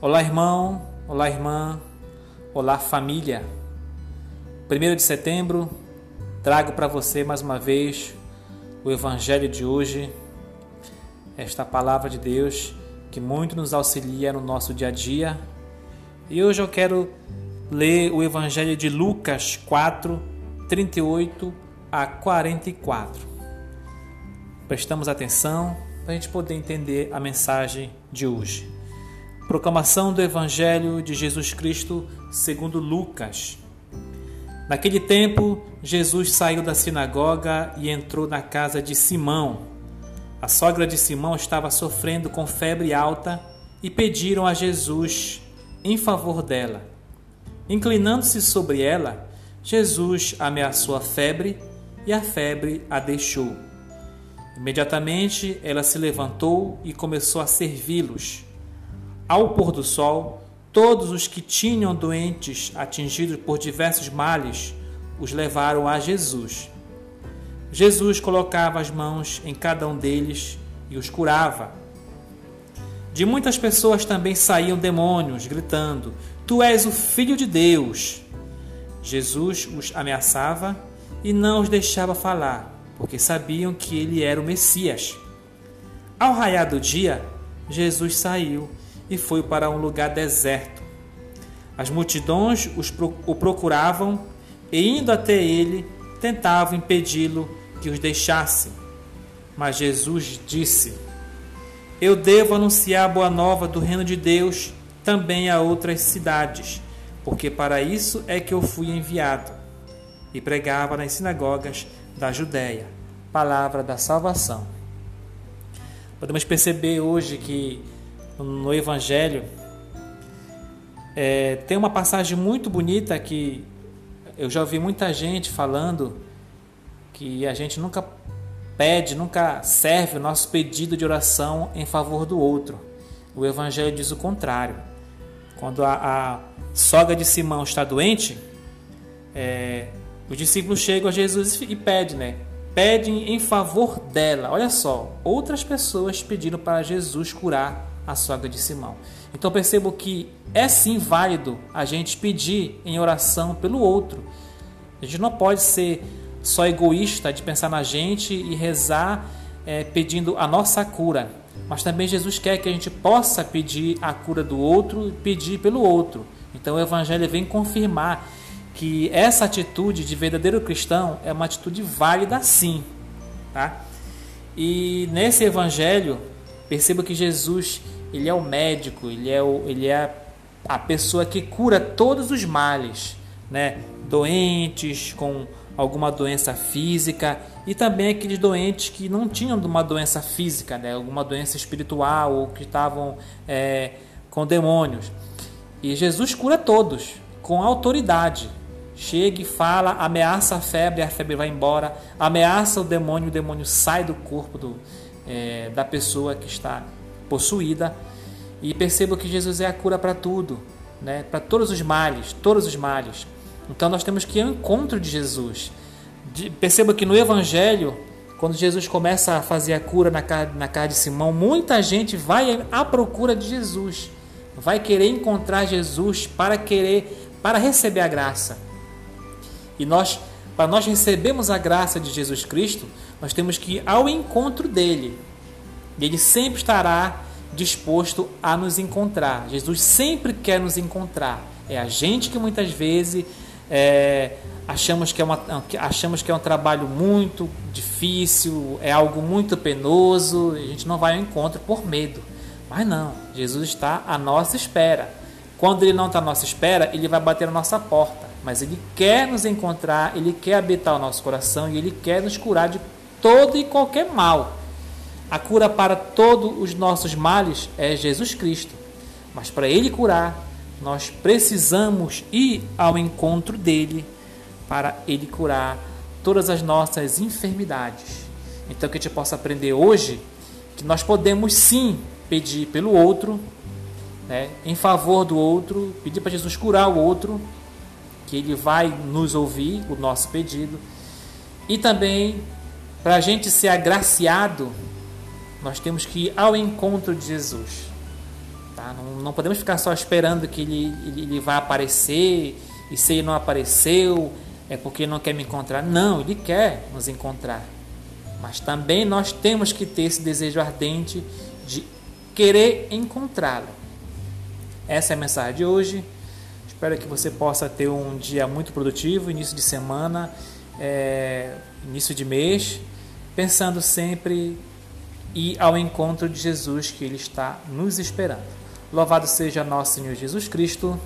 Olá, irmão. Olá, irmã. Olá, família. 1 de setembro, trago para você mais uma vez o Evangelho de hoje, esta palavra de Deus que muito nos auxilia no nosso dia a dia. E hoje eu quero ler o Evangelho de Lucas 4, 38 a 44. Prestamos atenção para a gente poder entender a mensagem de hoje. Proclamação do Evangelho de Jesus Cristo segundo Lucas. Naquele tempo, Jesus saiu da sinagoga e entrou na casa de Simão. A sogra de Simão estava sofrendo com febre alta e pediram a Jesus em favor dela. Inclinando-se sobre ela, Jesus ameaçou a febre e a febre a deixou. Imediatamente ela se levantou e começou a servi-los. Ao pôr do sol, todos os que tinham doentes atingidos por diversos males os levaram a Jesus. Jesus colocava as mãos em cada um deles e os curava. De muitas pessoas também saíam demônios, gritando: Tu és o Filho de Deus. Jesus os ameaçava e não os deixava falar, porque sabiam que ele era o Messias. Ao raiar do dia, Jesus saiu e foi para um lugar deserto. As multidões o procuravam e, indo até ele, tentavam impedi-lo que os deixasse. Mas Jesus disse: Eu devo anunciar a boa nova do reino de Deus também a outras cidades, porque para isso é que eu fui enviado. E pregava nas sinagogas da Judéia. Palavra da salvação. Podemos perceber hoje que no Evangelho, é, tem uma passagem muito bonita que eu já ouvi muita gente falando que a gente nunca pede, nunca serve o nosso pedido de oração em favor do outro. O Evangelho diz o contrário. Quando a, a sogra de Simão está doente, é, os discípulos chegam a Jesus e pedem, né? Pedem em favor dela. Olha só, outras pessoas pediram para Jesus curar a sogra de Simão. Então percebo que é sim válido a gente pedir em oração pelo outro. A gente não pode ser só egoísta de pensar na gente e rezar é, pedindo a nossa cura. Mas também Jesus quer que a gente possa pedir a cura do outro e pedir pelo outro. Então o Evangelho vem confirmar que essa atitude de verdadeiro cristão é uma atitude válida sim. Tá? E nesse Evangelho, perceba que Jesus ele é o médico, ele é, o, ele é a pessoa que cura todos os males, né? Doentes com alguma doença física e também aqueles doentes que não tinham uma doença física, né? Alguma doença espiritual ou que estavam é, com demônios. E Jesus cura todos com autoridade. Chega e fala, ameaça a febre, a febre vai embora, ameaça o demônio, o demônio sai do corpo do, é, da pessoa que está possuída. E perceba que Jesus é a cura para tudo, né? para todos os males, todos os males. Então nós temos que ir ao encontro de Jesus. De, perceba que no Evangelho, quando Jesus começa a fazer a cura na casa, na casa de Simão, muita gente vai à procura de Jesus, vai querer encontrar Jesus para querer, para receber a graça. E nós, para nós recebermos a graça de Jesus Cristo, nós temos que ir ao encontro dele. E ele sempre estará disposto a nos encontrar. Jesus sempre quer nos encontrar. É a gente que muitas vezes é, achamos, que é uma, achamos que é um trabalho muito difícil, é algo muito penoso, a gente não vai ao encontro por medo. Mas não, Jesus está à nossa espera. Quando ele não está à nossa espera, ele vai bater na nossa porta. Mas ele quer nos encontrar, ele quer habitar o nosso coração e ele quer nos curar de todo e qualquer mal. A cura para todos os nossos males é Jesus Cristo. Mas para Ele curar, nós precisamos ir ao encontro dele para Ele curar todas as nossas enfermidades. Então, que a gente possa aprender hoje que nós podemos sim pedir pelo outro, né, em favor do outro, pedir para Jesus curar o outro, que Ele vai nos ouvir o nosso pedido, e também para a gente ser agraciado nós temos que ir ao encontro de Jesus. Tá? Não, não podemos ficar só esperando que ele, ele, ele vá aparecer e se ele não apareceu é porque não quer me encontrar. Não, ele quer nos encontrar. Mas também nós temos que ter esse desejo ardente de querer encontrá-lo. Essa é a mensagem de hoje. Espero que você possa ter um dia muito produtivo, início de semana, é, início de mês, pensando sempre ir ao encontro de Jesus que Ele está nos esperando. Louvado seja nosso Senhor Jesus Cristo.